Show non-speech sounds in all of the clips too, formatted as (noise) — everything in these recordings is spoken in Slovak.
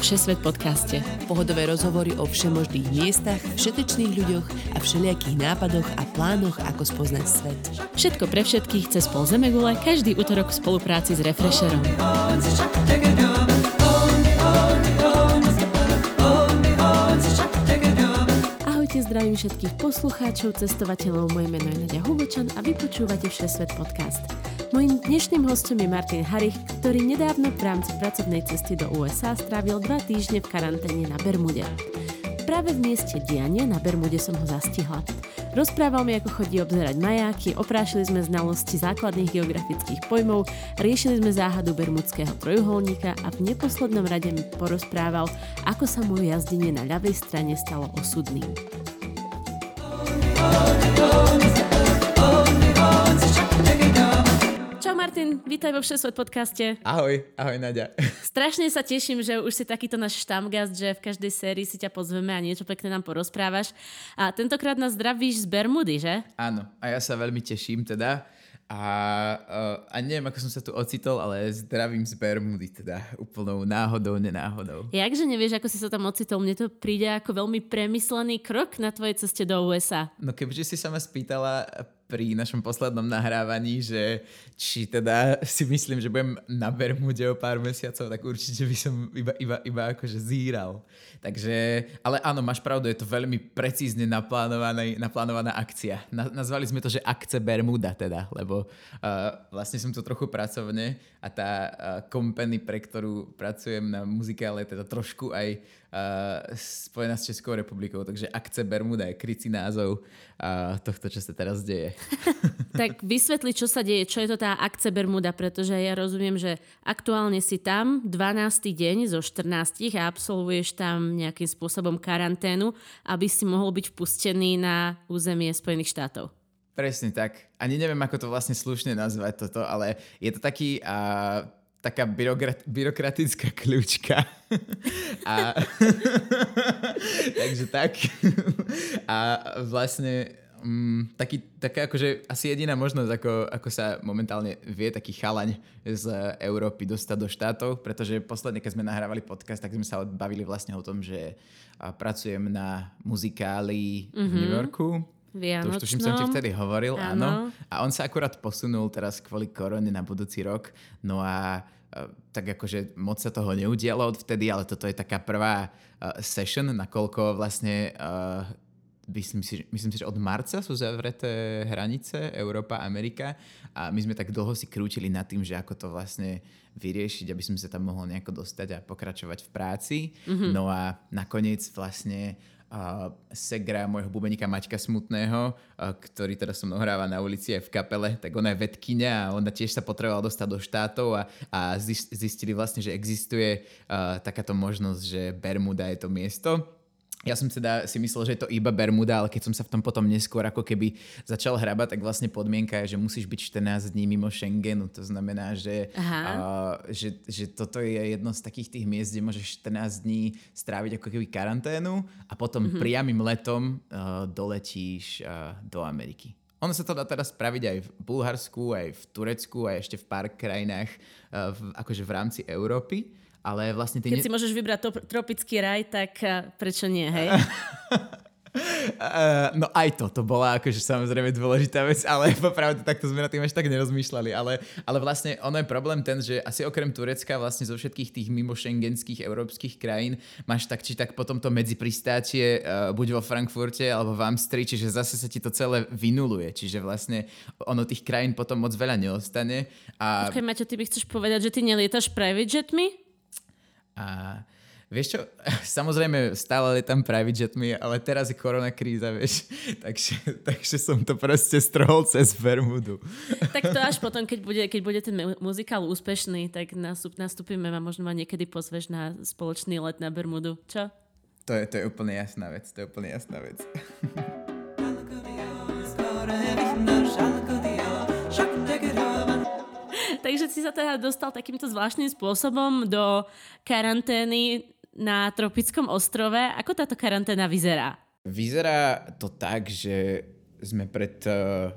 Všesvet podcaste. Pohodové rozhovory o všemožných miestach, všetečných ľuďoch a všelijakých nápadoch a plánoch, ako spoznať svet. Všetko pre všetkých cez pol Zemegule každý útorok v spolupráci s Refresherom. Ahojte, zdravím všetkých poslucháčov, cestovateľov. Moje meno je Nadia Hubočan a vy počúvate Všesvet podcast. Mojím dnešným hostom je Martin Harich, ktorý nedávno v rámci pracovnej cesty do USA strávil dva týždne v karanténe na Bermude. Práve v mieste diania na Bermude som ho zastihla. Rozprával mi, ako chodí obzerať majáky, oprášili sme znalosti základných geografických pojmov, riešili sme záhadu bermudského trojuholníka a v neposlednom rade mi porozprával, ako sa mu jazdenie na ľavej strane stalo osudným. Martin, vítaj vo Všesvet podcaste. Ahoj, ahoj Nadia. (laughs) Strašne sa teším, že už si takýto náš štamgast, že v každej sérii si ťa pozveme a niečo pekné nám porozprávaš. A tentokrát nás zdravíš z Bermudy, že? Áno, a ja sa veľmi teším teda. A, uh, a neviem, ako som sa tu ocitol, ale zdravím z Bermudy, teda úplnou náhodou, nenáhodou. Jakže nevieš, ako si sa tam ocitol? Mne to príde ako veľmi premyslený krok na tvojej ceste do USA. No kebyže si sa ma spýtala pri našom poslednom nahrávaní, že či teda si myslím, že budem na Bermude o pár mesiacov, tak určite by som iba, iba, iba akože zíral. Takže, ale áno, máš pravdu, je to veľmi precízne naplánovaná akcia. Na, nazvali sme to, že akce Bermuda teda, lebo uh, vlastne som tu trochu pracovne a tá uh, company, pre ktorú pracujem na muzikále, teda trošku aj uh, spojená s Českou republikou, takže akce Bermuda je krycí názov uh, tohto, čo sa teraz deje. (laughs) tak vysvetli, čo sa deje, čo je to tá akce Bermuda, pretože ja rozumiem, že aktuálne si tam 12. deň zo 14 a absolvuješ tam nejakým spôsobom karanténu, aby si mohol byť vpustený na územie Spojených štátov. Presne tak. Ani neviem, ako to vlastne slušne nazvať toto, ale je to taký uh, taká byrokrat, byrokratická kľúčka. (laughs) a, (laughs) takže tak. a vlastne um, taký, taká akože asi jediná možnosť, ako, ako sa momentálne vie taký chalaň z Európy dostať do štátov, pretože posledne, keď sme nahrávali podcast, tak sme sa bavili vlastne o tom, že pracujem na muzikáli mm-hmm. v New Yorku, Vianočnom. To už tuším, som ti vtedy hovoril, áno. áno. A on sa akurát posunul teraz kvôli korone na budúci rok. No a tak akože moc sa toho neudialo odvtedy, ale toto je taká prvá uh, session, nakoľko vlastne uh, myslím si, myslím si, že od marca sú zavreté hranice Európa, Amerika a my sme tak dlho si krútili nad tým, že ako to vlastne vyriešiť, aby sme sa tam mohli nejako dostať a pokračovať v práci. Mm-hmm. No a nakoniec vlastne uh, Segra, môjho bubeníka Maťka Smutného, ktorý teraz som ohráva na ulici aj v kapele, tak ona je vedkynia a ona tiež sa potrebovala dostať do štátov a, a zistili vlastne, že existuje uh, takáto možnosť, že Bermuda je to miesto ja som teda si myslel, že je to iba Bermuda, ale keď som sa v tom potom neskôr ako keby začal hrabať, tak vlastne podmienka je, že musíš byť 14 dní mimo Schengenu. To znamená, že, uh, že, že toto je jedno z takých tých miest, kde môžeš 14 dní stráviť ako keby karanténu a potom mm-hmm. priamým letom uh, doletíš uh, do Ameriky. Ono sa to dá teraz spraviť aj v Bulharsku, aj v Turecku, aj ešte v pár krajinách uh, v, akože v rámci Európy. Ale vlastne ty... Keď ne... si môžeš vybrať to, tropický raj, tak uh, prečo nie, hej? Uh, (laughs) no aj to, to bola akože samozrejme dôležitá vec, ale (laughs) popravde takto sme na tým až tak nerozmýšľali, ale, ale vlastne ono je problém ten, že asi okrem Turecka vlastne zo všetkých tých mimo šengenských európskych krajín máš tak či tak potom to medzipristátie uh, buď vo Frankfurte alebo v Amstri, čiže zase sa ti to celé vynuluje, čiže vlastne ono tých krajín potom moc veľa neostane. A... Počkaj, Maťo, ty by chceš povedať, že ty nelietaš private jetmi? A vieš čo, (laughs) samozrejme stále tam private jetmi, ale teraz je korona kríza, vieš, (laughs) takže, takže som to proste strohol cez Bermudu. (laughs) Tak to až potom, keď bude, keď bude ten muzikál úspešný, tak nastup, nastúpime a možno ma niekedy pozveš na spoločný let na Bermudu. Čo? To je, to je úplne jasná vec, to je úplne jasná vec. Takže si sa teda dostal takýmto zvláštnym spôsobom do karantény na tropickom ostrove. Ako táto karanténa vyzerá? Vyzerá to tak, že sme pred uh,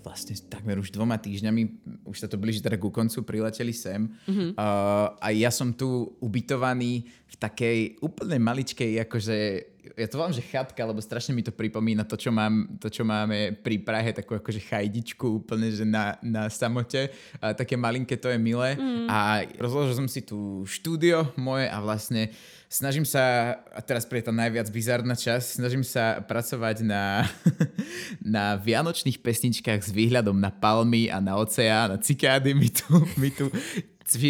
vlastne takmer už dvoma týždňami, už sa to blíži teda ku koncu, prileteli sem. Mm-hmm. Uh, a ja som tu ubytovaný v takej úplne maličkej, akože ja to volám, že chatka, lebo strašne mi to pripomína to, čo, mám, to, čo máme pri Prahe, takú akože chajdičku úplne, že na, na samote. A také malinké to je milé. Mm. A rozložil som si tu štúdio moje a vlastne snažím sa, a teraz pre tá najviac bizarná čas, snažím sa pracovať na, (laughs) na vianočných pesničkách s výhľadom na palmy a na oceán, na cikády mi tu, mi tu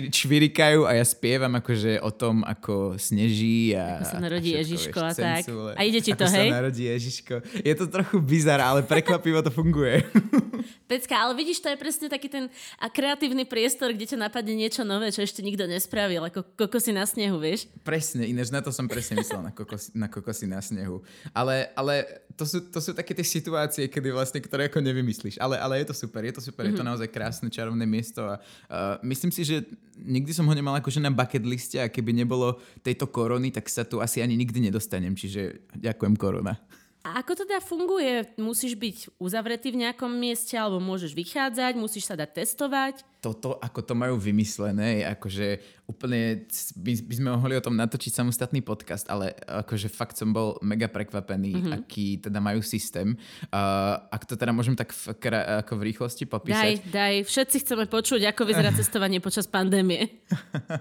čvirikajú a ja spievam akože o tom, ako sneží a... Ako sa narodí a Ježiško a tak. A ide ti to, ako hej? sa narodí Ježiško. Je to trochu bizar, ale prekvapivo to funguje. (laughs) Pecka, ale vidíš, to je presne taký ten a kreatívny priestor, kde ťa napadne niečo nové, čo ešte nikto nespravil, ako kokosy na snehu, vieš? Presne, inéž na to som presne myslel, na kokosy na, kokosy na snehu. Ale, ale to, sú, to sú také tie situácie, kedy vlastne, ktoré ako nevymyslíš. Ale, ale je to super, je to super, mm-hmm. je to mhm. naozaj krásne, čarovné miesto a uh, myslím si, že nikdy som ho nemal akože na bucket liste a keby nebolo tejto korony, tak sa tu asi ani nikdy nedostanem, čiže ďakujem korona. A ako teda funguje? Musíš byť uzavretý v nejakom mieste alebo môžeš vychádzať, musíš sa dať testovať? toto, ako to majú vymyslené, je akože úplne, by, by sme mohli o tom natočiť samostatný podcast, ale akože fakt som bol mega prekvapený, mm-hmm. aký teda majú systém. Uh, ak to teda môžem tak v, ako v rýchlosti popísať. Daj, daj, všetci chceme počuť, ako vyzerá (laughs) cestovanie počas pandémie.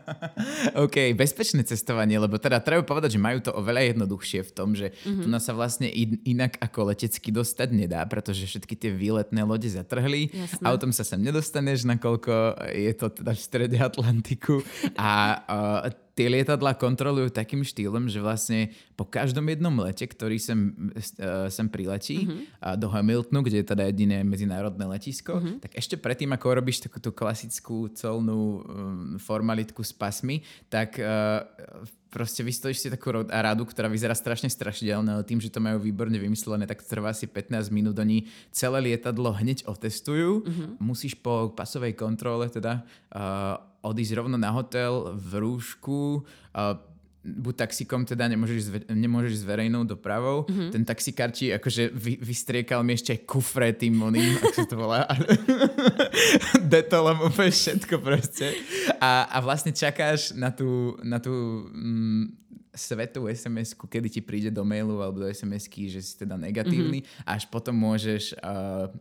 (laughs) OK, bezpečné cestovanie, lebo teda treba povedať, že majú to oveľa jednoduchšie v tom, že mm-hmm. tu nás sa vlastne in, inak ako letecky dostať nedá, pretože všetky tie výletné lode zatrhli, Jasne. autom sa sem nedostaneš, nakoľko je to teda v strede Atlantiku (laughs) a uh, tie lietadla kontrolujú takým štýlom, že vlastne po každom jednom lete, ktorý sem, uh, sem priletí mm-hmm. uh, do Hamiltonu, kde je teda jediné medzinárodné letisko, mm-hmm. tak ešte predtým, ako robíš takú tú klasickú colnú um, formalitku s pasmi, tak uh, proste vystojíš si takú radu, ktorá vyzerá strašne strašidelne, ale tým, že to majú výborne vymyslené, tak to trvá asi 15 minút. Oni celé lietadlo hneď otestujú. Mm-hmm. Musíš po pasovej kontrole teda uh, odísť rovno na hotel v rúšku, uh, buď taxikom teda nemôžeš, zve, nemôžeš s verejnou dopravou. Mm-hmm. Ten taxikár ti akože vy, vystriekal mi ešte kufre tým oným, ako sa to volá, (laughs) detolom úplne všetko proste. A, a vlastne čakáš na tú, na tú mm, svetú SMS-ku, kedy ti príde do mailu alebo do SMS-ky, že si teda negatívny mm-hmm. a až potom môžeš uh,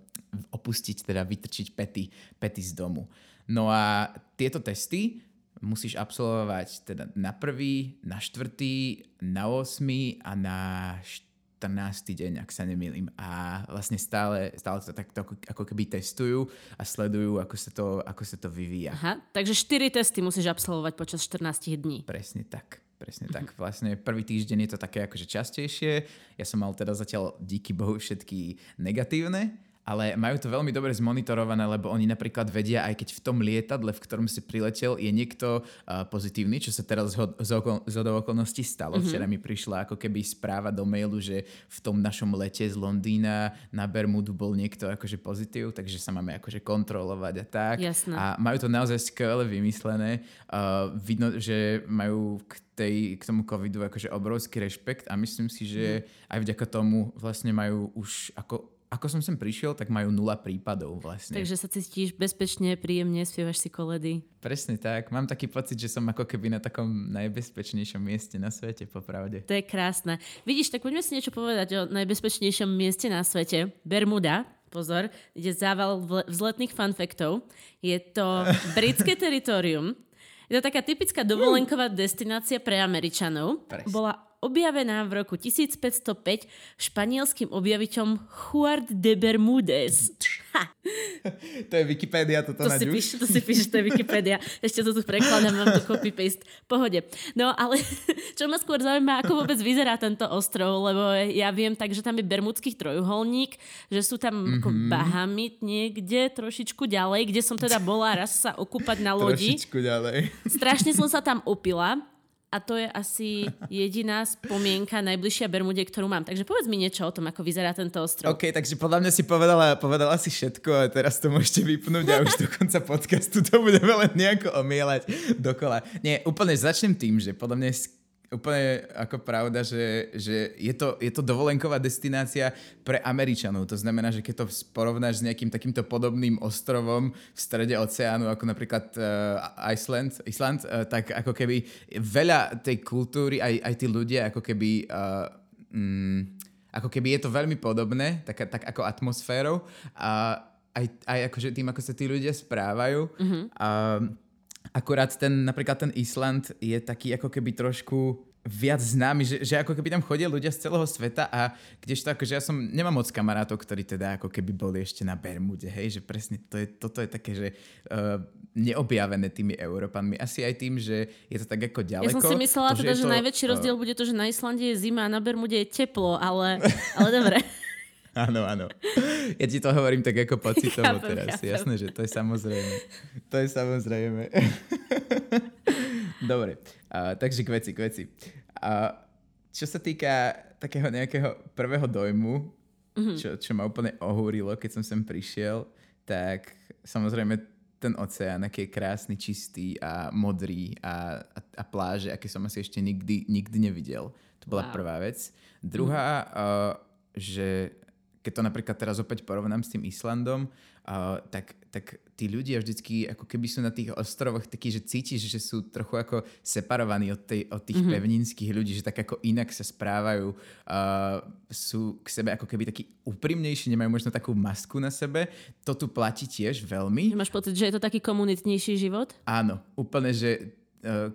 opustiť, teda vytrčiť pety, pety z domu. No a tieto testy musíš absolvovať teda na prvý, na štvrtý, na 8 a na 14. deň, ak sa nemýlim. A vlastne stále, stále to takto ako, ako keby testujú a sledujú, ako sa to, ako sa to vyvíja. Aha, takže 4 testy musíš absolvovať počas 14 dní. Presne tak. Presne tak. Vlastne prvý týždeň je to také akože častejšie. Ja som mal teda zatiaľ díky Bohu všetky negatívne ale majú to veľmi dobre zmonitorované, lebo oni napríklad vedia, aj keď v tom lietadle, v ktorom si priletel, je niekto uh, pozitívny, čo sa teraz z, okol- z okolností stalo. Mm-hmm. Včera mi prišla ako keby správa do mailu, že v tom našom lete z Londýna na Bermudu bol niekto akože pozitív, takže sa máme akože kontrolovať a tak. Jasné. A majú to naozaj skvele vymyslené. Uh, vidno, že majú k tej, k tomu covidu akože obrovský rešpekt a myslím si, že mm. aj vďaka tomu vlastne majú už ako ako som sem prišiel, tak majú nula prípadov vlastne. Takže sa cítiš bezpečne, príjemne, spievaš si koledy. Presne tak. Mám taký pocit, že som ako keby na takom najbezpečnejšom mieste na svete, popravde. To je krásne. Vidíš, tak poďme si niečo povedať o najbezpečnejšom mieste na svete. Bermuda, pozor, ide zával vzletných fanfektov. Je to (laughs) britské teritorium. Je to taká typická dovolenková destinácia pre Američanov. Presne. Bola objavená v roku 1505 španielským objaviteľom Juard de Bermúdez. (laughs) to je Wikipedia, toto to si píš, To si píš, to je Wikipedia. (laughs) Ešte to tu prekladám, mám tu copy-paste. Pohode. No ale (laughs) čo ma skôr zaujíma, ako vôbec vyzerá tento ostrov, lebo ja viem tak, že tam je Bermudský trojuholník, že sú tam mm-hmm. ako Bahamy niekde trošičku ďalej, kde som teda bola raz sa okúpať na lodi. Trošičku ďalej. Strašne som sa tam upila a to je asi jediná spomienka najbližšia Bermude, ktorú mám. Takže povedz mi niečo o tom, ako vyzerá tento ostrov. OK, takže podľa mňa si povedala, povedala si všetko a teraz to môžete vypnúť a už do konca podcastu to budeme len nejako omielať dokola. Nie, úplne začnem tým, že podľa mňa úplne ako pravda, že, že je, to, je to dovolenková destinácia pre Američanov. To znamená, že keď to porovnáš s nejakým takýmto podobným ostrovom v strede oceánu, ako napríklad uh, Iceland, Island, uh, tak ako keby veľa tej kultúry, aj, aj tí ľudia, ako keby... Uh, mm, ako keby je to veľmi podobné, tak, tak ako atmosférou a aj, aj akože tým, ako sa tí ľudia správajú. Mm-hmm. A, Akurát ten, napríklad ten Island je taký ako keby trošku viac známy, že, že ako keby tam chodia ľudia z celého sveta a kdežto akože ja som, nemám moc kamarátov, ktorí teda ako keby boli ešte na Bermude, hej, že presne to je, toto je také, že uh, neobjavené tými Európanmi. Asi aj tým, že je to tak ako ďaleko. Ja som si myslela to, teda, že, že to, najväčší rozdiel uh, bude to, že na Islande je zima a na Bermude je teplo, ale, ale dobre. (laughs) Áno, áno. Ja ti to hovorím tak ako pocitovo (laughs) chápem, teraz. Chápem. Jasné, že to je samozrejme. To je samozrejme. (laughs) Dobre, uh, takže k veci, k veci. Uh, čo sa týka takého nejakého prvého dojmu, mm-hmm. čo, čo ma úplne ohúrilo, keď som sem prišiel, tak samozrejme ten oceán, aký je krásny, čistý a modrý a, a, a pláže, aké som asi ešte nikdy, nikdy nevidel. To bola wow. prvá vec. Druhá, mm. uh, že keď to napríklad teraz opäť porovnám s tým Islandom, uh, tak, tak tí ľudia vždycky ako keby sú na tých ostrovoch takí, že cítiš, že sú trochu ako separovaní od, tej, od tých mm-hmm. pevninských ľudí, že tak ako inak sa správajú, uh, sú k sebe ako keby takí úprimnejší, nemajú možno takú masku na sebe. To tu platí tiež veľmi. Máš pocit, že je to taký komunitnejší život? Áno, úplne, že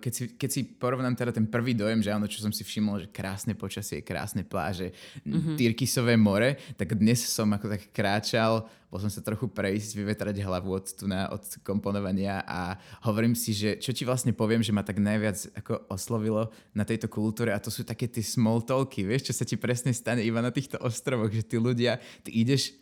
keď si, keď si porovnám teda ten prvý dojem, že áno, čo som si všimol, že krásne počasie, krásne pláže, mm-hmm. Tyrkisové more, tak dnes som ako tak kráčal, bol som sa trochu prejsť, vyvetrať hlavu od, tu na, od komponovania a hovorím si, že čo ti vlastne poviem, že ma tak najviac ako oslovilo na tejto kultúre a to sú také tie small talky, vieš, čo sa ti presne stane iba na týchto ostrovoch, že tí ľudia, ty ideš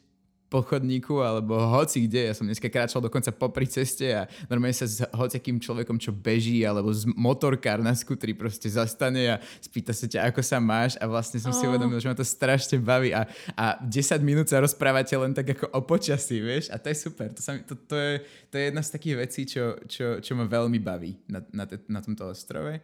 po chodníku alebo hoci kde. Ja som dneska kráčal dokonca popri ceste a normálne sa s hociakým človekom, čo beží alebo z motorkár na skutri proste zastane a spýta sa ťa, ako sa máš a vlastne som oh. si uvedomil, že ma to strašne baví a, a 10 minút sa rozprávate len tak ako o počasí, vieš? A to je super. To, sa mi, to, to, je, to je jedna z takých vecí, čo, čo, čo ma veľmi baví na, na, te, na tomto ostrove.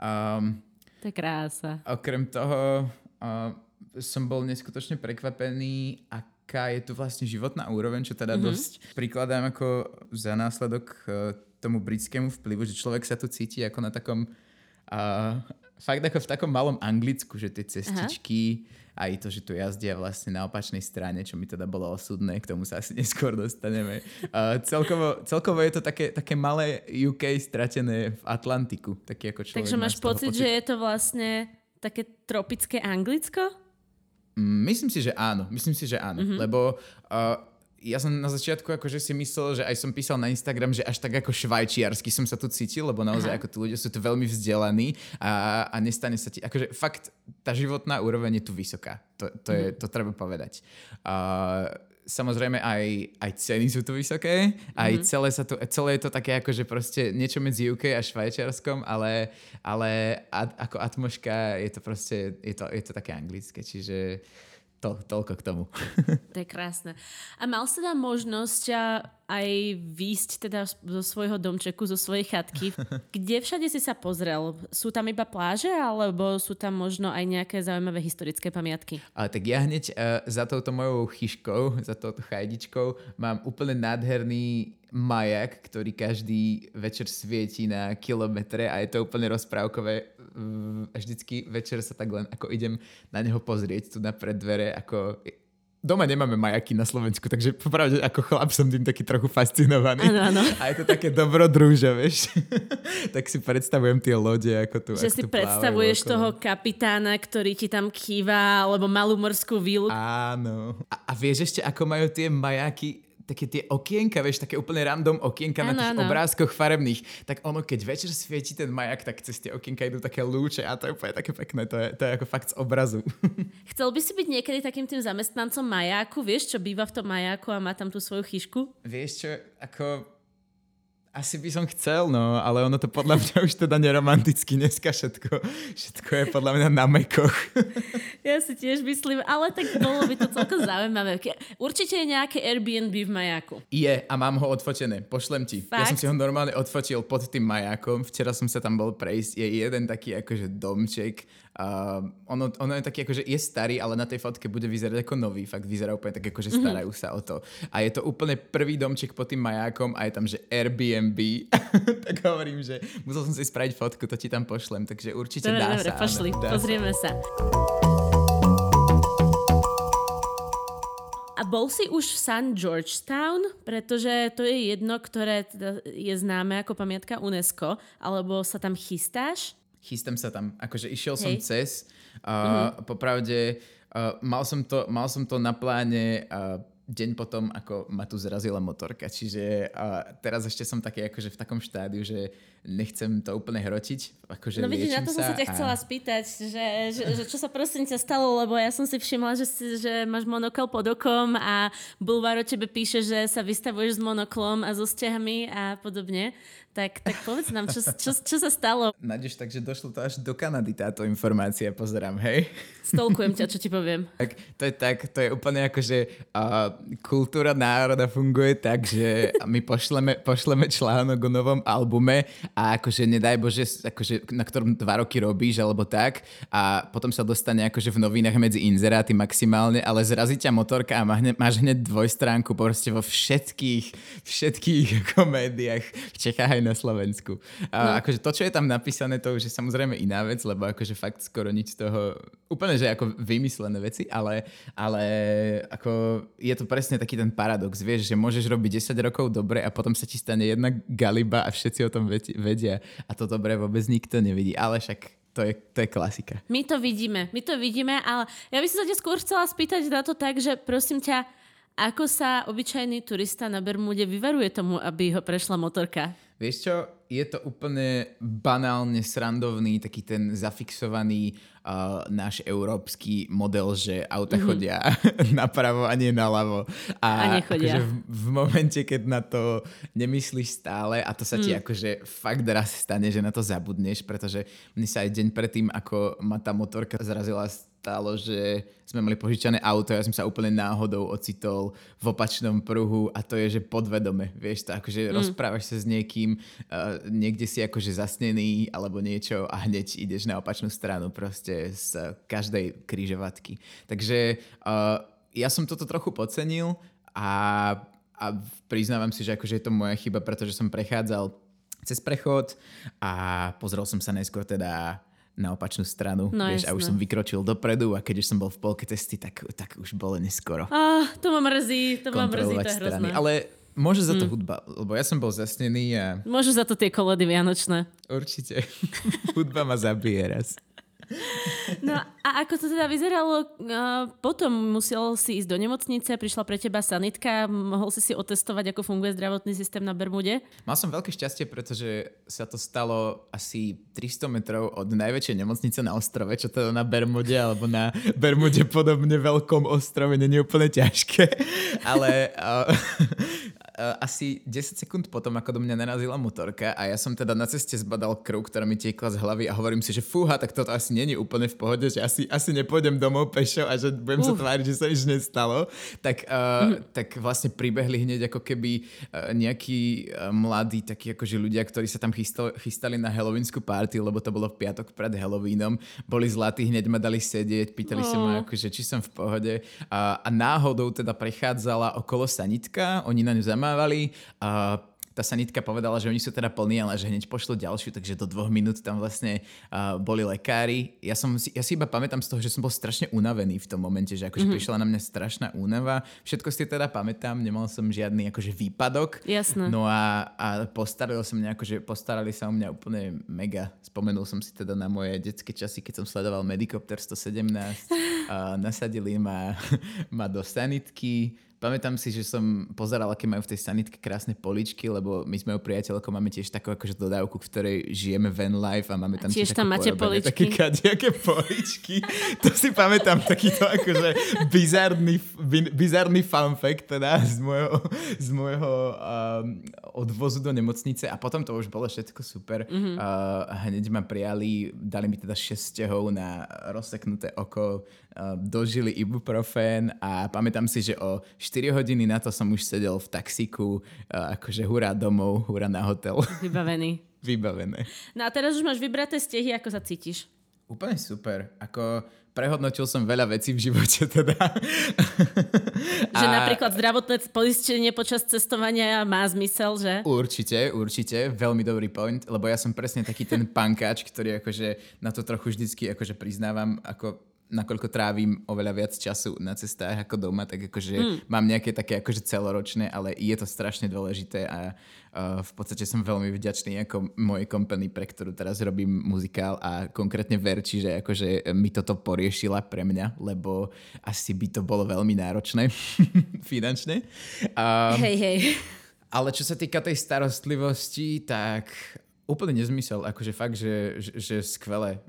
Um, to je krása. Okrem toho uh, som bol neskutočne prekvapený, ak aká je tu vlastne životná úroveň, čo teda mm-hmm. dosť prikladám ako za následok uh, tomu britskému vplyvu, že človek sa tu cíti ako na takom uh, fakt ako v takom malom Anglicku, že tie cestičky, Aha. aj to, že tu jazdia vlastne na opačnej strane, čo mi teda bolo osudné, k tomu sa asi neskôr dostaneme. Uh, celkovo, celkovo je to také, také malé UK stratené v Atlantiku. Taký ako človek Takže máš pocit, pocit, že je to vlastne také tropické Anglicko? Myslím si, že áno. Myslím si, že áno. Mm-hmm. Lebo uh, ja som na začiatku akože si myslel, že aj som písal na Instagram, že až tak ako švajčiarsky som sa tu cítil, lebo naozaj Aha. ako tí ľudia sú tu veľmi vzdelaní a, a nestane sa ti, akože fakt tá životná úroveň je tu vysoká. To, to, je, mm. to treba povedať. Uh, samozrejme aj, aj ceny sú tu vysoké, aj mm-hmm. celé, sa tu, celé je to také ako, že proste niečo medzi UK a Švajčiarskom, ale, ale ad, ako atmoška je to proste, je to, je to také anglické, čiže to, toľko k tomu. To je krásne. A mal si teda možnosť aj výjsť teda zo svojho domčeku, zo svojej chatky. (laughs) Kde všade si sa pozrel? Sú tam iba pláže, alebo sú tam možno aj nejaké zaujímavé historické pamiatky? A, tak ja hneď uh, za touto mojou chyškou, za touto chajdičkou mám úplne nádherný majak, ktorý každý večer svieti na kilometre a je to úplne rozprávkové. Vždycky večer sa tak len ako idem na neho pozrieť tu na preddvere, ako doma nemáme majaky na Slovensku, takže popravde ako chlap som tým taký trochu fascinovaný. Ano, ano. A je to také dobrodruže, vieš. (laughs) tak si predstavujem tie lode, ako tu Že si predstavuješ okolo. toho kapitána, ktorý ti tam kýva, alebo malú morskú vílu. Áno. A, a vieš ešte, ako majú tie majaky také tie okienka, vieš, také úplne random okienka ano, na tých ano. obrázkoch farebných, tak ono, keď večer svieti ten majak, tak cez tie okienka idú také lúče a to je úplne také pekné, to je, to je ako fakt z obrazu. (laughs) Chcel by si byť niekedy takým tým zamestnancom majáku, vieš, čo býva v tom majáku a má tam tú svoju chyšku? Vieš čo, ako Asi by som chcel, no, ale ono to podľa mňa už teda neromanticky dneska všetko. Všetko je podľa mňa na mekoch. (laughs) Ja si tiež myslím, ale tak bolo by to celkom zaujímavé. Určite je nejaké Airbnb v majáku. Je a mám ho odfotené, pošlem ti. Fakt? Ja som si ho normálne odfotil pod tým majákom. Včera som sa tam bol prejsť. Je jeden taký akože domček Uh, ono, ono je taký, akože je starý, ale na tej fotke bude vyzerať ako nový. Fakt vyzerá úplne tak, akože mm-hmm. starajú sa o to. A je to úplne prvý domček pod tým majákom a je tam, že Airbnb. (laughs) tak hovorím, že musel som si spraviť fotku, to ti tam pošlem. Takže určite dobre, dá dobre, sa. pošli, dá pozrieme sa. A bol si už v San Georgetown, pretože to je jedno, ktoré je známe ako pamiatka UNESCO, alebo sa tam chystáš? Chystám sa tam. Akože išiel Hej. som cez. Uh, mm-hmm. Popravde, uh, mal, som to, mal som to na pláne uh, deň potom, ako ma tu zrazila motorka. Čiže uh, teraz ešte som taký akože v takom štádiu, že nechcem to úplne hrotiť. Akože no vidíš, na to som sa ťa a... chcela spýtať, že, že, že čo sa prosím ťa stalo, lebo ja som si všimla, že, si, že máš monokel pod okom a Bulvár o tebe píše, že sa vystavuješ s monoklom a so stehami a podobne. Tak, tak povedz nám, čo, čo, čo sa stalo? Nadeš, takže došlo to až do Kanady táto informácia, pozerám, hej? Stolkujem ťa, čo ti poviem. (laughs) Tak, to je tak, to je úplne ako, že uh, kultúra národa funguje tak, že my pošleme, pošleme článok o novom albume a akože nedaj Bože, akože, na ktorom dva roky robíš alebo tak a potom sa dostane akože v novinách medzi inzeráty maximálne, ale zrazí ťa motorka a máš hneď dvojstránku proste vo všetkých, všetkých (laughs) ako médiách v Čechách aj na Slovensku. A no. akože to, čo je tam napísané, to už je samozrejme iná vec, lebo akože fakt skoro nič z toho, úplne, že ako vymyslené veci, ale, ale ako je to presne taký ten paradox, vieš, že môžeš robiť 10 rokov dobre a potom sa ti stane jedna galiba a všetci o tom vedia a to dobre vôbec nikto nevidí, ale však to je, to je klasika. My to vidíme, my to vidíme, ale ja by som sa ťa skôr chcela spýtať na to tak, že prosím ťa, ako sa obyčajný turista na Bermude vyvaruje tomu, aby ho prešla motorka? Vieš čo, je to úplne banálne srandovný, taký ten zafixovaný uh, náš európsky model, že auta mm-hmm. chodia (laughs) napravo a nie naľavo. A, a nechodia. Akože v, v momente, keď na to nemyslíš stále a to sa ti mm. akože fakt raz stane, že na to zabudneš, pretože mne sa aj deň predtým, ako ma tá motorka zrazila stalo, že sme mali požičané auto, ja som sa úplne náhodou ocitol v opačnom pruhu a to je, že podvedome, vieš, to akože mm. rozprávaš sa s niekým, uh, niekde si akože zasnený alebo niečo a hneď ideš na opačnú stranu proste z každej krížovatky. Takže uh, ja som toto trochu podcenil a, a priznávam si, že akože je to moja chyba, pretože som prechádzal cez prechod a pozrel som sa najskôr teda na opačnú stranu, no, vieš, a už som vykročil dopredu a keď už som bol v polke cesty, tak, tak už bolo neskoro. Ah, to ma mrzí, to ma mrzí, to je hrozné. Ale môže za to hmm. hudba, lebo ja som bol zasnený a... Môže za to tie koledy vianočné. Určite. (laughs) hudba ma zabije raz. No a ako to teda vyzeralo? Potom musel si ísť do nemocnice, prišla pre teba sanitka, mohol si si otestovať, ako funguje zdravotný systém na Bermude? Mal som veľké šťastie, pretože sa to stalo asi 300 metrov od najväčšej nemocnice na ostrove, čo teda na Bermude alebo na Bermude podobne veľkom ostrove je úplne ťažké. (laughs) Ale uh, uh, asi 10 sekúnd potom, ako do mňa narazila motorka a ja som teda na ceste zbadal krv, ktorá mi tiekla z hlavy a hovorím si, že fúha, tak toto asi není úplne v pohode, že asi, asi nepôjdem domov pešo a že budem uh. sa tváriť, že sa nič nestalo. Tak, uh, mm. tak vlastne pribehli hneď ako keby uh, nejakí uh, mladí, takí akože ľudia, ktorí sa tam chystal, chystali na halloweenskú party, lebo to bolo v piatok pred Halloweenom. Boli zlatí, hneď ma dali sedieť, pýtali oh. sa ma, akože, či som v pohode. Uh, a náhodou teda prechádzala okolo sanitka, oni na ňu zamávali a tá sanitka povedala, že oni sú teda plní, ale že hneď pošlo ďalšiu, takže do dvoch minút tam vlastne uh, boli lekári. Ja, som si, ja si iba pamätám z toho, že som bol strašne unavený v tom momente, že akože mm-hmm. prišla na mňa strašná únava. Všetko si teda pamätám, nemal som žiadny akože výpadok. Jasné. No a, a postarali sa mňa, akože postarali sa o mňa úplne mega. Spomenul som si teda na moje detské časy, keď som sledoval Medicopter 117. uh, nasadili ma, (laughs) ma do sanitky, Pamätám si, že som pozeral, aké majú v tej sanitke krásne poličky, lebo my sme u priateľkou, máme tiež takú akože dodávku, v ktorej žijeme van life a máme tam tiež tam máte poličky. Také kadejaké poličky. to si pamätám takýto akože bizarný, bizarný fun fact teda z môjho, z môjho um, odvozu do nemocnice a potom to už bolo všetko super. Mm-hmm. Uh, hneď ma prijali, dali mi teda 6 stehov na rozseknuté oko, dožili ibuprofen a pamätám si, že o 4 hodiny na to som už sedel v taxíku, uh, akože hurá domov, hurá na hotel. (laughs) Vybavený. Vybavené. No a teraz už máš vybraté stehy, ako sa cítiš? Úplne super. Ako prehodnotil som veľa vecí v živote teda. (laughs) že a... napríklad zdravotné poistenie počas cestovania má zmysel, že? Určite, určite. Veľmi dobrý point, lebo ja som presne taký ten pankáč, ktorý akože na to trochu vždycky akože priznávam, ako nakoľko trávim oveľa viac času na cestách ako doma, tak akože mm. mám nejaké také akože celoročné, ale je to strašne dôležité a uh, v podstate som veľmi vďačný ako mojej company, pre ktorú teraz robím muzikál a konkrétne Verči, že akože mi toto poriešila pre mňa, lebo asi by to bolo veľmi náročné (laughs) finančne. Uh, hej, hej. Ale čo sa týka tej starostlivosti, tak úplne nezmysel, akože fakt, že, že, že skvelé.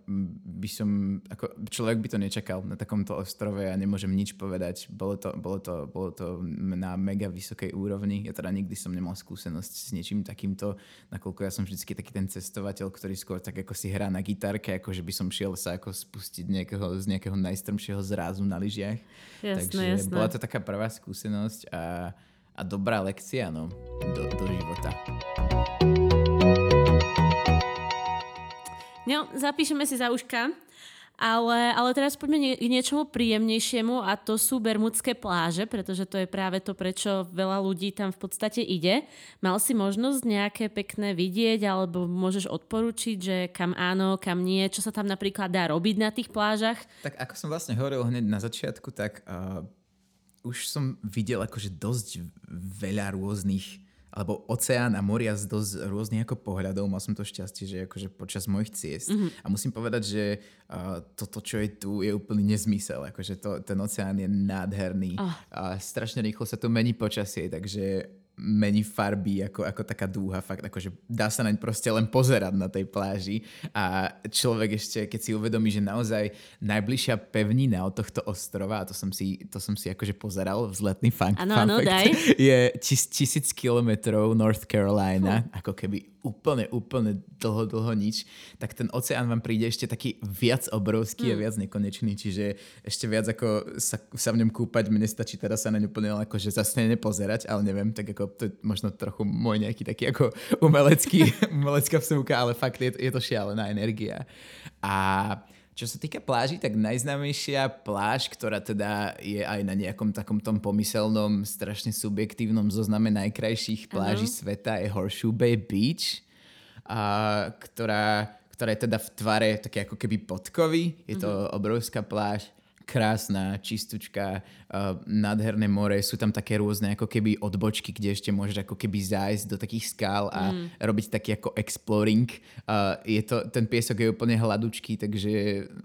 By som, ako človek by to nečakal na takomto ostrove a nemôžem nič povedať. Bolo to, bolo to, bolo to na mega vysokej úrovni. Ja teda nikdy som nemal skúsenosť s niečím takýmto, nakoľko ja som vždy taký ten cestovateľ, ktorý skôr tak ako si hrá na gitarke, ako že by som šiel sa ako spustiť nejakého, z nejakého najstrmšieho zrázu na lyžiach. Jasné, Takže jasné. bola to taká prvá skúsenosť a, a dobrá lekcia no, do, do života. No, zapíšeme si za uška. Ale, ale teraz poďme nie, k niečomu príjemnejšiemu a to sú Bermudské pláže, pretože to je práve to, prečo veľa ľudí tam v podstate ide. Mal si možnosť nejaké pekné vidieť alebo môžeš odporučiť, že kam áno, kam nie, čo sa tam napríklad dá robiť na tých plážach? Tak ako som vlastne hovoril hneď na začiatku, tak uh, už som videl akože dosť veľa rôznych alebo oceán a moria z dosť rôznych ako pohľadov. Mal som to šťastie, že akože počas mojich ciest. Mm-hmm. A musím povedať, že uh, toto, čo je tu, je úplný nezmysel. Akože to, ten oceán je nádherný. Oh. A strašne rýchlo sa tu mení počasie, takže mení farby ako, ako taká dúha, fakt akože dá sa naň proste len pozerať na tej pláži a človek ešte, keď si uvedomí, že naozaj najbližšia pevnina od tohto ostrova, a to som si, to som si akože pozeral, vzletný fun, ano, fun ano, fact, daj. je tis, tisíc kilometrov North Carolina, hm. ako keby úplne, úplne dlho, dlho nič, tak ten oceán vám príde ešte taký viac obrovský mm. a hm. viac nekonečný, čiže ešte viac ako sa, sa v ňom kúpať, mne stačí teraz sa na ňu úplne akože zase nepozerať, ale neviem, tak ako to je možno trochu môj nejaký taký ako umelecký, (laughs) umelecká vsúka, ale fakt je, je to šialená energia. A čo sa týka pláži, tak najznámejšia pláž, ktorá teda je aj na nejakom takom tom pomyselnom, strašne subjektívnom zozname najkrajších pláží uh-huh. sveta je Horseshoe Bay Beach, a, ktorá, ktorá je teda v tvare také ako keby podkovy. Je to uh-huh. obrovská pláž krásna, čistúčka, uh, nádherné more, sú tam také rôzne ako keby odbočky, kde ešte môžeš ako keby zájsť do takých skál a mm. robiť taký ako exploring. Uh, je to, ten piesok je úplne hladučký, takže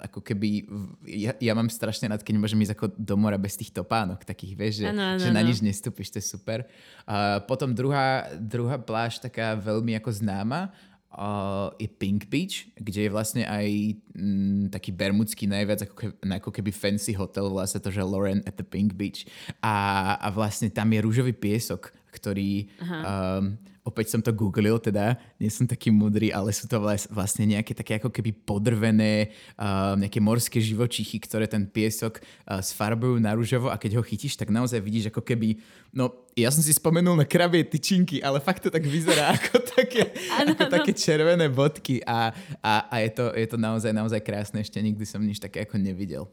ako keby ja, ja mám strašne rád, keď môžem ísť ako do mora bez tých topánok takých, vieš, že, ano, ano, že na nič nestúpiš, to je super. Uh, potom druhá, druhá pláž taká veľmi ako známa, uh, je Pink Beach, kde je vlastne aj mm, taký bermudský najviac ako keby, ako keby fancy hotel, volá sa to, že Lauren at the Pink Beach. A, a vlastne tam je rúžový piesok, ktorý um, opäť som to googlil, teda nie som taký mudrý, ale sú to vlastne nejaké také ako keby podrvené uh, nejaké morské živočichy, ktoré ten piesok uh, sfarbujú na rúžovo a keď ho chytíš, tak naozaj vidíš ako keby, no ja som si spomenul na krabie tyčinky, ale fakt to tak vyzerá (laughs) ako také, ano, ako ano. také červené bodky a, a, a je, to, je to naozaj, naozaj krásne, ešte nikdy som nič také ako nevidel.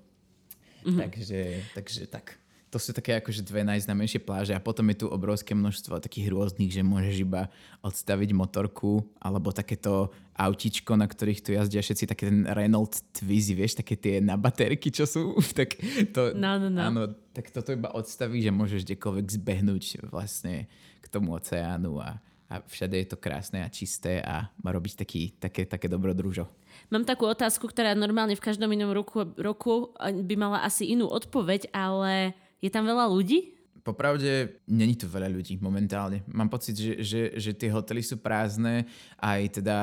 Mm-hmm. Takže, takže tak to sú také akože dve najznámejšie pláže a potom je tu obrovské množstvo takých rôznych, že môžeš iba odstaviť motorku alebo takéto autičko, na ktorých tu jazdia všetci, také ten Renault Twizy, vieš, také tie na baterky, čo sú, (laughs) tak to, no, no, no. áno, tak toto iba odstavíš, že môžeš kdekoľvek zbehnúť vlastne k tomu oceánu a, a všade je to krásne a čisté a má robiť taký, také, také dobrodružo. Mám takú otázku, ktorá normálne v každom inom roku, roku by mala asi inú odpoveď, ale je tam veľa ľudí? Popravde, není tu veľa ľudí momentálne. Mám pocit, že, že, že tie hotely sú prázdne, aj teda,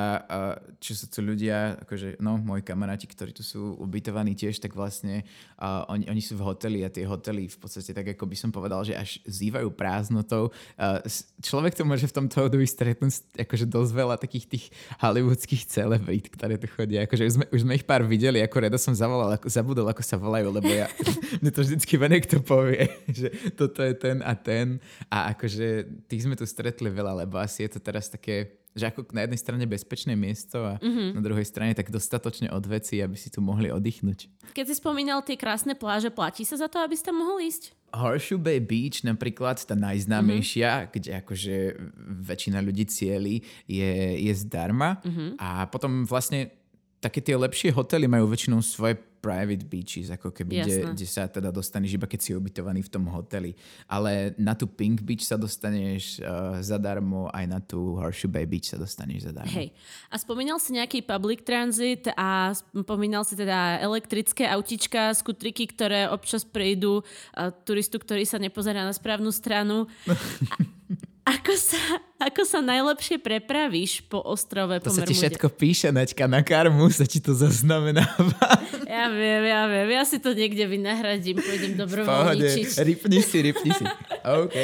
čo sú tu ľudia, akože, no, moji kamaráti, ktorí tu sú ubytovaní tiež, tak vlastne uh, oni, oni sú v hoteli a tie hotely v podstate tak, ako by som povedal, že až zývajú prázdnotou. Uh, človek to môže v tomto období stretnúť akože dosť veľa takých tých hollywoodských celebrít, ktoré tu chodia. Akože už sme, už sme ich pár videli, ako rado som zavolal, ako, zabudol, ako sa volajú, lebo ja, (laughs) mne to vždycky niekto povie, (laughs) že toto je je ten a ten. A akože tých sme tu stretli veľa, lebo asi je to teraz také že ako na jednej strane bezpečné miesto a mm-hmm. na druhej strane tak dostatočne od veci, aby si tu mohli oddychnúť. Keď si spomínal tie krásne pláže, platí sa za to, aby ste mohol ísť? Horseshoe Bay Beach napríklad, tá najznámejšia, mm-hmm. kde akože väčšina ľudí cieli, je, je zdarma. Mm-hmm. A potom vlastne také tie lepšie hotely majú väčšinou svoje private beaches, ako keby, kde, kde sa teda dostaneš iba keď si ubytovaný v tom hoteli. Ale na tú Pink Beach sa dostaneš uh, zadarmo, aj na tú Horseshoe Bay Beach sa dostaneš zadarmo. Hej. A spomínal si nejaký public transit a spomínal si teda elektrické autička, skutriky, ktoré občas prejdú uh, turistu, ktorý sa nepozerá na správnu stranu. (laughs) Ako sa, ako sa najlepšie prepravíš po ostrove to po sa ti všetko píše, Naďka, na karmu sa ti to zaznamenáva. (laughs) Ja viem, ja viem. Ja si to niekde vynahradím, pôjdem dobrovoľničiť. Ripni si, ripni si. OK.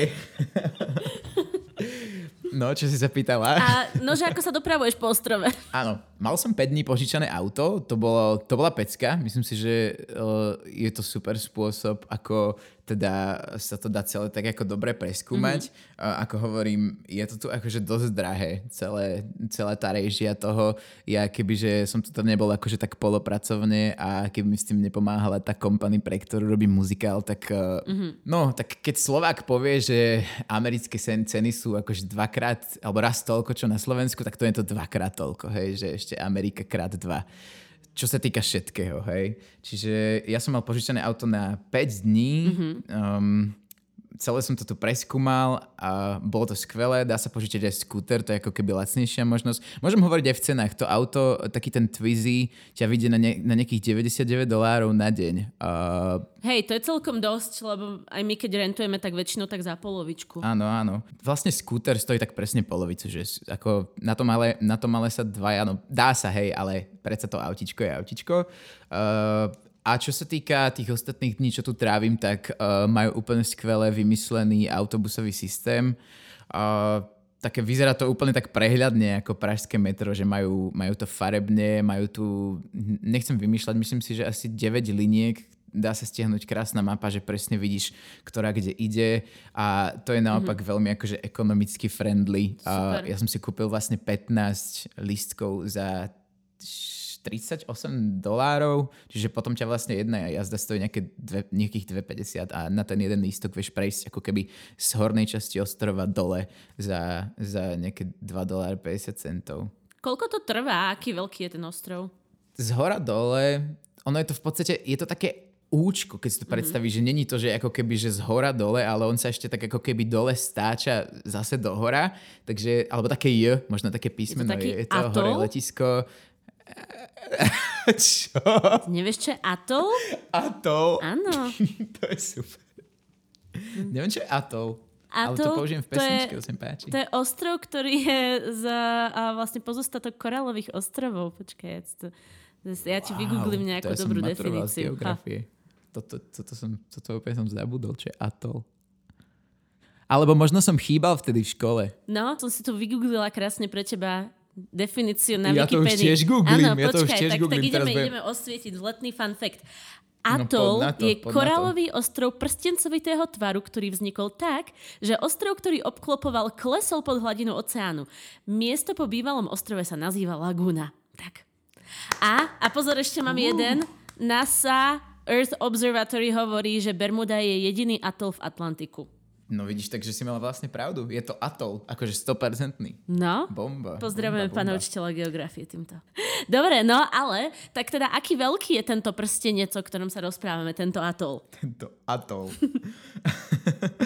No, čo si sa pýtala? A nože ako sa dopravuješ po ostrove? Áno, mal som 5 dní požičané auto, to, bolo, to bola pecka. Myslím si, že uh, je to super spôsob, ako teda sa to dá celé tak ako dobre preskúmať. Mm-hmm. Uh, ako hovorím, je to tu akože dosť drahé, celé, celá tá režia toho. Ja kebyže som tu nebol akože tak polopracovne a keby mi s tým nepomáhala tá kompany, pre ktorú robím muzikál, tak uh, mm-hmm. no, tak keď Slovák povie, že americké ceny sú akože dvakrát, alebo raz toľko, čo na Slovensku, tak to je to dvakrát toľko, hej, že ešte Amerika krát dva čo sa týka všetkého, hej. Čiže ja som mal požičané auto na 5 dní, mm-hmm. um, celé som to tu preskúmal a bolo to skvelé, dá sa požičať aj skúter, to je ako keby lacnejšia možnosť. Môžem hovoriť aj v cenách, to auto, taký ten Twizy, ťa vidie na, ne, na nejakých 99 dolárov na deň. Uh, Hej, to je celkom dosť, lebo aj my keď rentujeme, tak väčšinou tak za polovičku. Áno, áno. Vlastne skúter stojí tak presne polovicu, že ako na tom ale, na tom ale sa dvaja, no dá sa, hej, ale predsa to autičko je autičko. Uh, a čo sa týka tých ostatných dní, čo tu trávim, tak uh, majú úplne skvelé vymyslený autobusový systém. Uh, také vyzerá to úplne tak prehľadne ako pražské metro, že majú, majú to farebne, majú tu, nechcem vymýšľať, myslím si, že asi 9 liniek, dá sa stiahnuť krásna mapa, že presne vidíš, ktorá kde ide a to je naopak mm-hmm. veľmi akože ekonomicky friendly. A ja som si kúpil vlastne 15 lístkov za 38 dolárov, čiže potom ťa vlastne jedna jazda stojí nejaké dve, nejakých 2,50 a na ten jeden lístok vieš prejsť ako keby z hornej časti ostrova dole za, za nejaké 2 dolár 50 centov. Koľko to trvá? Aký veľký je ten ostrov? Z hora dole, ono je to v podstate, je to také účko, keď si to mhm. predstavíš, mm-hmm. že není to, že ako keby, že z hora dole, ale on sa ešte tak ako keby dole stáča zase do hora, takže, alebo také J, možno také písmeno, je to, je to hore letisko, (laughs) čo? Nevieš, čo je atol? Atol? Áno. (laughs) to je super. Neviem, čo je atol. Atol, ale to použijem v pesničke, to, je, to sa mi páči. To je ostrov, ktorý je za a vlastne pozostatok koralových ostrovov. Počkaj, ja, to, ja ti wow, vygooglím nejakú to dobrú definíciu. Toto, toto, som, toto úplne som zabudol, čo je atol. Alebo možno som chýbal vtedy v škole. No, som si to vygooglila krásne pre teba definíciu na ja Wikipedii. Ja to už tiež googlím. Áno, ja počkaj, to už tiež tak, googlím. tak ideme, ideme osvietiť letný fun fact. No, Atol no, to, je korálový ostrov prstencovitého tvaru, ktorý vznikol tak, že ostrov, ktorý obklopoval, klesol pod hladinu oceánu. Miesto po bývalom ostrove sa nazýva Laguna. Tak. A, a pozor, ešte mám uh. jeden. NASA Earth Observatory hovorí, že Bermuda je jediný atol v Atlantiku. No vidíš, takže si mala vlastne pravdu. Je to atol, akože 100%. No. Bomba. Pozdravujeme pána učiteľa geografie týmto. Dobre, no ale, tak teda aký veľký je tento prstenec, o ktorom sa rozprávame, tento atol? Tento atol. (laughs)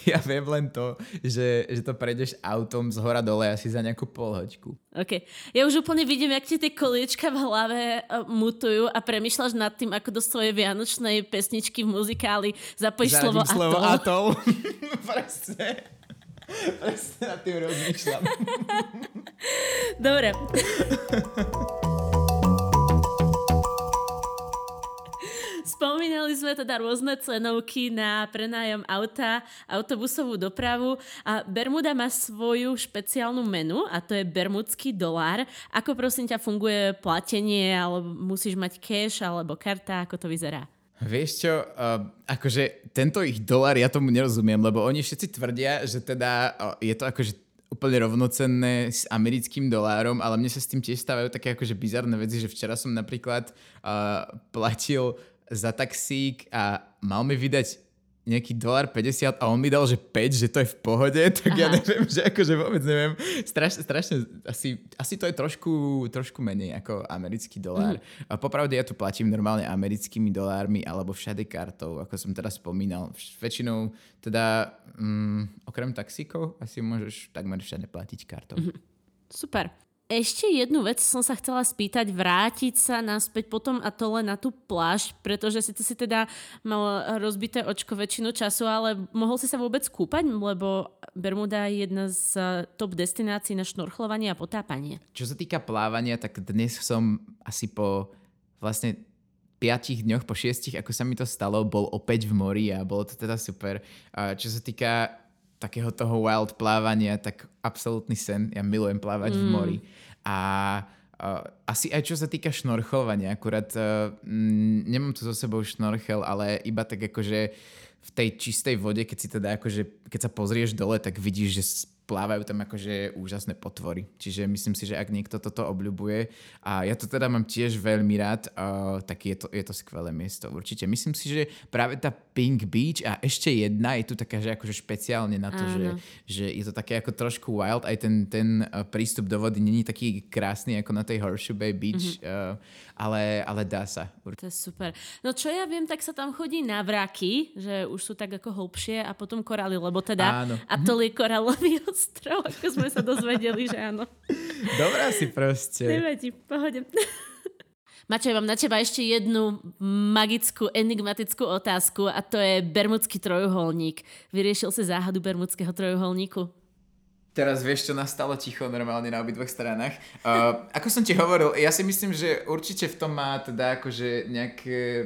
(laughs) ja viem len to, že, že to prejdeš autom z hora dole asi za nejakú polhoďku. OK. Ja už úplne vidím, jak ti tie koliečka v hlave uh, mutujú a premyšľaš nad tým, ako do svojej vianočnej pesničky v muzikáli zapojíš slovo, slovo atol. (laughs) (laughs) Presne. Presne nad tým rozmýšľam. Dobre. Spomínali sme teda rôzne cenovky na prenájom auta, autobusovú dopravu a Bermuda má svoju špeciálnu menu a to je bermudský dolár. Ako prosím ťa funguje platenie, alebo musíš mať cash alebo karta, ako to vyzerá? Vieš čo, uh, akože tento ich dolár, ja tomu nerozumiem, lebo oni všetci tvrdia, že teda uh, je to akože úplne rovnocenné s americkým dolárom, ale mne sa s tým tiež stávajú také akože bizarné veci, že včera som napríklad uh, platil za taxík a mal mi vydať nejaký dolar 50 a on mi dal, že 5, že to je v pohode, (laughs) tak Aha. ja neviem, že akože vôbec neviem. Strašne, strašne asi, asi to je trošku, trošku menej ako americký dolár. Mm. A popravde ja tu platím normálne americkými dolármi alebo všade kartou, ako som teraz spomínal. Väčšinou teda mm, okrem taxíkov asi môžeš takmer všade platiť kartou. Mm. Super ešte jednu vec som sa chcela spýtať, vrátiť sa naspäť potom a to len na tú pláž, pretože si to si teda mal rozbité očko väčšinu času, ale mohol si sa vôbec kúpať, lebo Bermuda je jedna z top destinácií na šnorchlovanie a potápanie. Čo sa týka plávania, tak dnes som asi po vlastne piatich dňoch, po šiestich, ako sa mi to stalo, bol opäť v mori a bolo to teda super. Čo sa týka takého toho wild plávania, tak absolútny sen. Ja milujem plávať mm. v mori. A uh, asi aj čo sa týka šnorchovania, akurát uh, nemám tu so sebou šnorchel, ale iba tak akože v tej čistej vode, keď si teda akože, keď sa pozrieš dole, tak vidíš, že plávajú tam akože úžasné potvory. Čiže myslím si, že ak niekto toto obľubuje a ja to teda mám tiež veľmi rád, uh, tak je to, je to skvelé miesto určite. Myslím si, že práve tá Pink Beach a ešte jedna je tu taká, že akože špeciálne na to, že, že je to také ako trošku wild, aj ten, ten uh, prístup do vody není taký krásny ako na tej Horseshoe Bay Beach, mm-hmm. uh, ale, ale dá sa. To je super. No čo ja viem, tak sa tam chodí na vraky, že už sú tak ako hlbšie a potom korály, lebo teda Áno. atol je (laughs) ostrov, ako sme sa dozvedeli, že áno. Dobrá si proste. Nevadí, pohode. Mačej, mám na teba ešte jednu magickú, enigmatickú otázku a to je Bermudský trojuholník. Vyriešil si záhadu Bermudského trojuholníku? Teraz vieš, čo nastalo ticho normálne na obidvoch stranách. Uh, ako som ti hovoril, ja si myslím, že určite v tom má teda akože nejak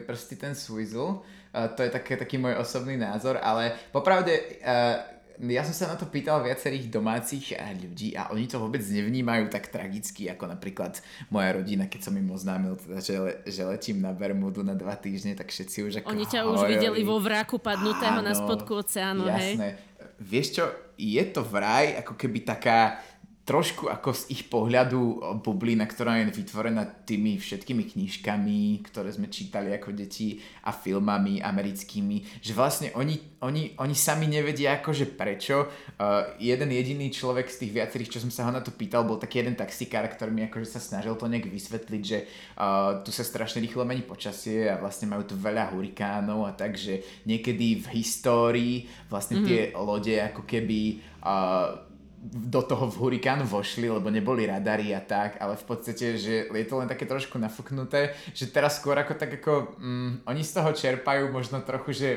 prsty ten Swizzle. Uh, to je také, taký môj osobný názor, ale popravde uh, ja som sa na to pýtal viacerých domácich eh, ľudí a oni to vôbec nevnímajú tak tragicky, ako napríklad moja rodina, keď som im oznámil, teda, že, le, že letím na Bermudu na dva týždne, tak všetci už ako Oni ťa hovorili, už videli vo vraku padnutého áno, na spodku oceánu, jasné. hej? Vieš čo, je to vraj ako keby taká trošku ako z ich pohľadu bublina, ktorá je vytvorená tými všetkými knižkami, ktoré sme čítali ako deti a filmami americkými, že vlastne oni, oni, oni sami nevedia akože prečo. Uh, jeden jediný človek z tých viacerých, čo som sa ho na to pýtal, bol taký jeden taxikár, ktorý mi akože sa snažil to nejak vysvetliť, že uh, tu sa strašne rýchlo mení počasie a vlastne majú tu veľa hurikánov a tak, že niekedy v histórii vlastne mm-hmm. tie lode ako keby uh, do toho v hurikán vošli, lebo neboli radary a tak, ale v podstate, že je to len také trošku nafúknuté, že teraz skôr ako tak ako, mm, oni z toho čerpajú možno trochu, že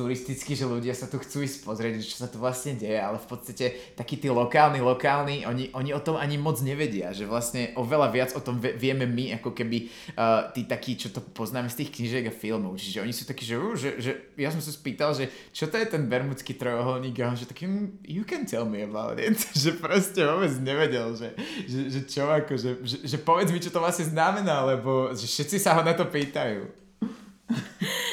turisticky, že ľudia sa tu chcú ísť pozrieť, čo sa tu vlastne deje, ale v podstate takí tí lokálni, lokálni, oni, oni o tom ani moc nevedia, že vlastne oveľa viac o tom vieme my, ako keby uh, tí takí, čo to poznáme z tých knižiek a filmov, čiže oni sú takí, že, uh, že, že ja som sa spýtal, že čo to je ten bermudský trojuholník? A on že taký, mm, you can tell me about it, (laughs) že proste vôbec nevedel, že, že, že čo ako, že, že, že povedz mi, čo to vlastne znamená, lebo že všetci sa ho na to pýtajú.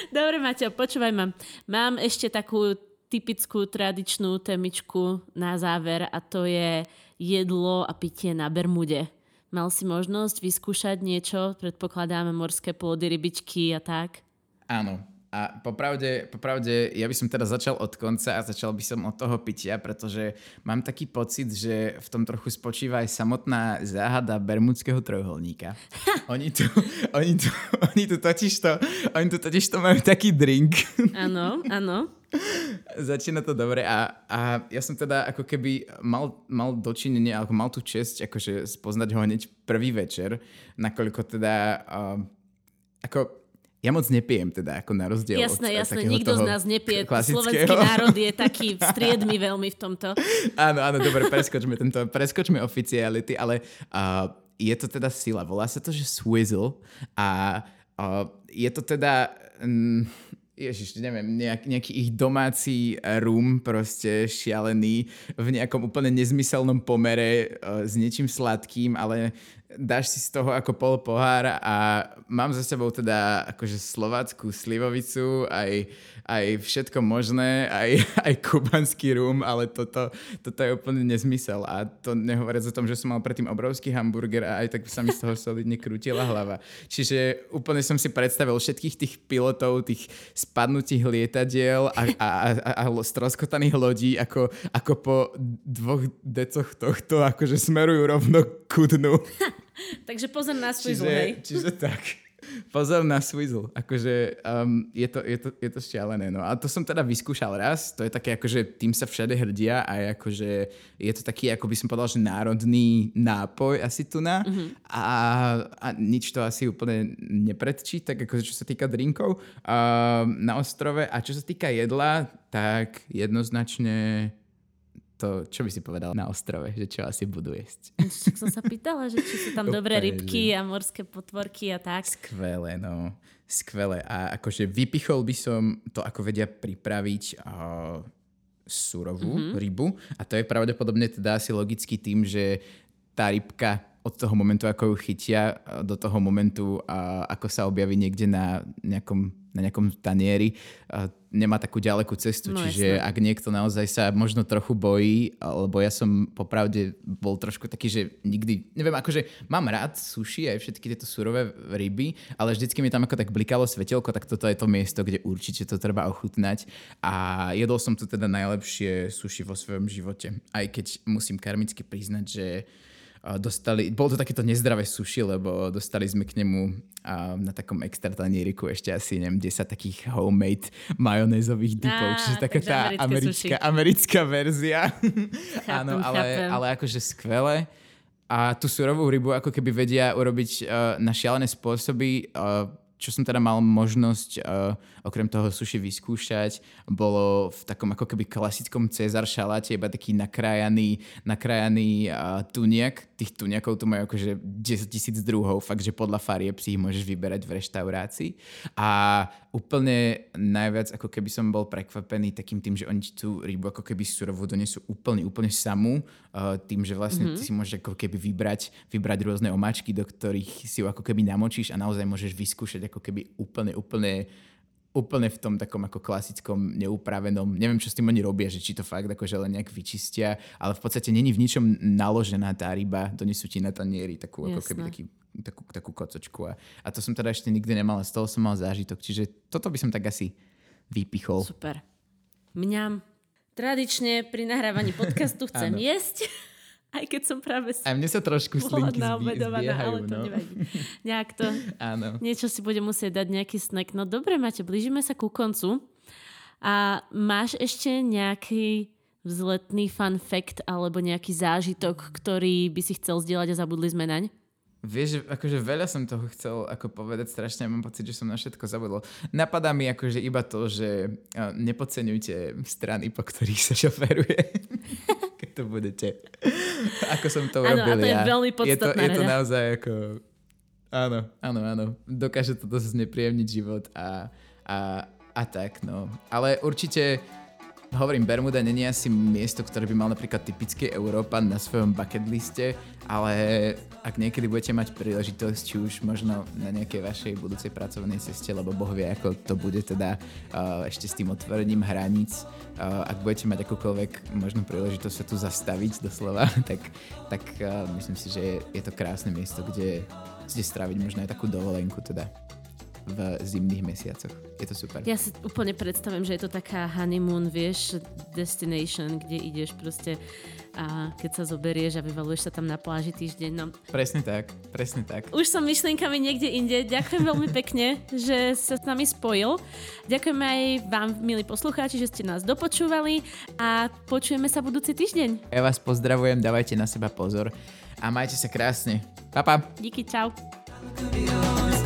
Dobre, Maťo, počúvaj ma. Mám ešte takú typickú tradičnú temičku na záver a to je jedlo a pitie na Bermude. Mal si možnosť vyskúšať niečo? Predpokladáme morské plody, rybičky a tak? Áno, a popravde, popravde, ja by som teda začal od konca a začal by som od toho pitia, pretože mám taký pocit, že v tom trochu spočíva aj samotná záhada bermudského trojuholníka. (laughs) oni tu, oni tu, oni tu totiž to, oni tu totiž to majú taký drink. Áno, áno. Začína to dobre a, a ja som teda ako keby mal, mal dočinenie, alebo mal tú čest akože spoznať ho hneď prvý večer, nakoľko teda uh, ako ja moc nepijem teda, ako na rozdiel jasné, od Jasné, nikto z nás nepije. Slovenský (laughs) národ je taký striedmy veľmi v tomto. áno, áno, dobre, preskočme tento, preskočme oficiality, ale uh, je to teda sila. Volá sa to, že Swizzle a uh, je to teda... Um, Ježiš, neviem, nejak, nejaký ich domáci rum proste šialený v nejakom úplne nezmyselnom pomere uh, s niečím sladkým, ale dáš si z toho ako pol pohár a mám za sebou teda akože slovácku slivovicu, aj, aj všetko možné, aj, (laughs) aj kubanský rum, ale toto, toto je úplne nezmysel a to nehovoriac o tom, že som mal predtým obrovský hamburger a aj tak sa mi z toho solidne krútila hlava. Čiže úplne som si predstavil všetkých tých pilotov, tých spadnutých lietadiel a, a, a, a stroskotaných lodí, ako, ako po dvoch decoch tohto akože smerujú rovno ku dnu. (laughs) Takže pozor na Swizzle, čiže, hej. Čiže tak. Pozor na Swizzle. Akože um, je, to, je, to, je to šialené. No. A to som teda vyskúšal raz. To je také, akože tým sa všade hrdia a akože je to taký, ako by som povedal, že národný nápoj asi tu na. Mm-hmm. A, a nič to asi úplne nepredčí, tak akože čo sa týka drinkov um, na ostrove. A čo sa týka jedla, tak jednoznačne to, čo by si povedal na ostrove, že čo asi budú jesť? Však som sa pýtala, že či sú tam (laughs) dobré rybky a morské potvorky a tak. Skvelé, no. Skvelé. A akože vypichol by som to, ako vedia pripraviť uh, surovú mm-hmm. rybu. A to je pravdepodobne teda asi logicky tým, že tá rybka od toho momentu, ako ju chytia, do toho momentu, ako sa objaví niekde na nejakom na nejakom tanieri, nemá takú ďalekú cestu. No, Čiže jasné. ak niekto naozaj sa možno trochu bojí, lebo ja som popravde bol trošku taký, že nikdy, neviem, akože mám rád sushi aj všetky tieto surové ryby, ale vždycky mi tam ako tak blikalo svetelko, tak toto je to miesto, kde určite to treba ochutnať. A jedol som tu teda najlepšie sushi vo svojom živote. Aj keď musím karmicky priznať, že dostali, bolo to takéto nezdravé suši, lebo dostali sme k nemu a, na takom extra tanieriku ešte asi, neviem, 10 takých homemade majonézových dipov, čiže taká tá americká, americká verzia. Áno, ale, chápem. ale akože skvelé. A tú surovú rybu ako keby vedia urobiť uh, na šialené spôsoby. Uh, čo som teda mal možnosť uh, okrem toho suši vyskúšať, bolo v takom ako keby klasickom Cezar šaláte, iba taký nakrájaný, nakrájaný uh, tuniak. Tých tuniakov tu majú akože 10 tisíc druhov, fakt, že podľa farieb si ich môžeš vyberať v reštaurácii. A úplne najviac ako keby som bol prekvapený takým tým, že oni tú rybu ako keby surovú donesú úplne, úplne samú, uh, tým, že vlastne mm-hmm. ty si môžeš ako keby vybrať, vybrať rôzne omáčky, do ktorých si ju ako keby namočíš a naozaj môžeš vyskúšať ako keby úplne, úplne úplne v tom takom ako klasickom neupravenom, neviem čo s tým oni robia, že či to fakt akože len nejak vyčistia, ale v podstate není v ničom naložená tá ryba, donesú ti na tanieri takú Jasné. ako keby taký, takú, takú kocočku a, a to som teda ešte nikdy nemal, z toho som mal zážitok, čiže toto by som tak asi vypichol. Super. Mňam. Tradične pri nahrávaní podcastu chcem jesť. Aj keď som práve... A mne sa trošku slinky zbiehajú, ale to no. nevadí. (laughs) Nejak to... Áno. Niečo si bude musieť dať nejaký snack. No dobre, Mate, blížime sa ku koncu. A máš ešte nejaký vzletný fun fact alebo nejaký zážitok, ktorý by si chcel zdieľať a zabudli sme naň? Vieš, akože veľa som toho chcel ako povedať, strašne mám pocit, že som na všetko zabudol. Napadá mi akože iba to, že nepodceňujte strany, po ktorých sa šoferuje. (laughs) To budete. (laughs) Ako som to urobil Áno, a to je ja. veľmi je to, je to naozaj ako... Áno, áno, áno. Dokáže to dosť znepríjemniť život a, a, a tak, no. Ale určite Hovorím, Bermuda není asi miesto, ktoré by mal napríklad typický Európan na svojom bucket liste, ale ak niekedy budete mať príležitosť, či už možno na nejakej vašej budúcej pracovnej ceste, lebo Boh vie, ako to bude teda uh, ešte s tým otvorením hraníc, uh, ak budete mať akúkoľvek možno príležitosť sa tu zastaviť doslova, (laughs) tak, tak uh, myslím si, že je, je to krásne miesto, kde, kde stráviť možno aj takú dovolenku teda. V zimných mesiacoch. Je to super. Ja si úplne predstavím, že je to taká honeymoon, vieš, destination, kde ideš proste a keď sa zoberieš a vyvaluješ sa tam na pláži týždeň. No. Presne tak, presne tak. Už som myšlienkami niekde inde. Ďakujem veľmi pekne, (laughs) že sa s nami spojil. Ďakujeme aj vám, milí poslucháči, že ste nás dopočúvali a počujeme sa budúci týždeň. Ja vás pozdravujem, dávajte na seba pozor a majte sa krásne. Pa, pa. Díky, čau. Studios,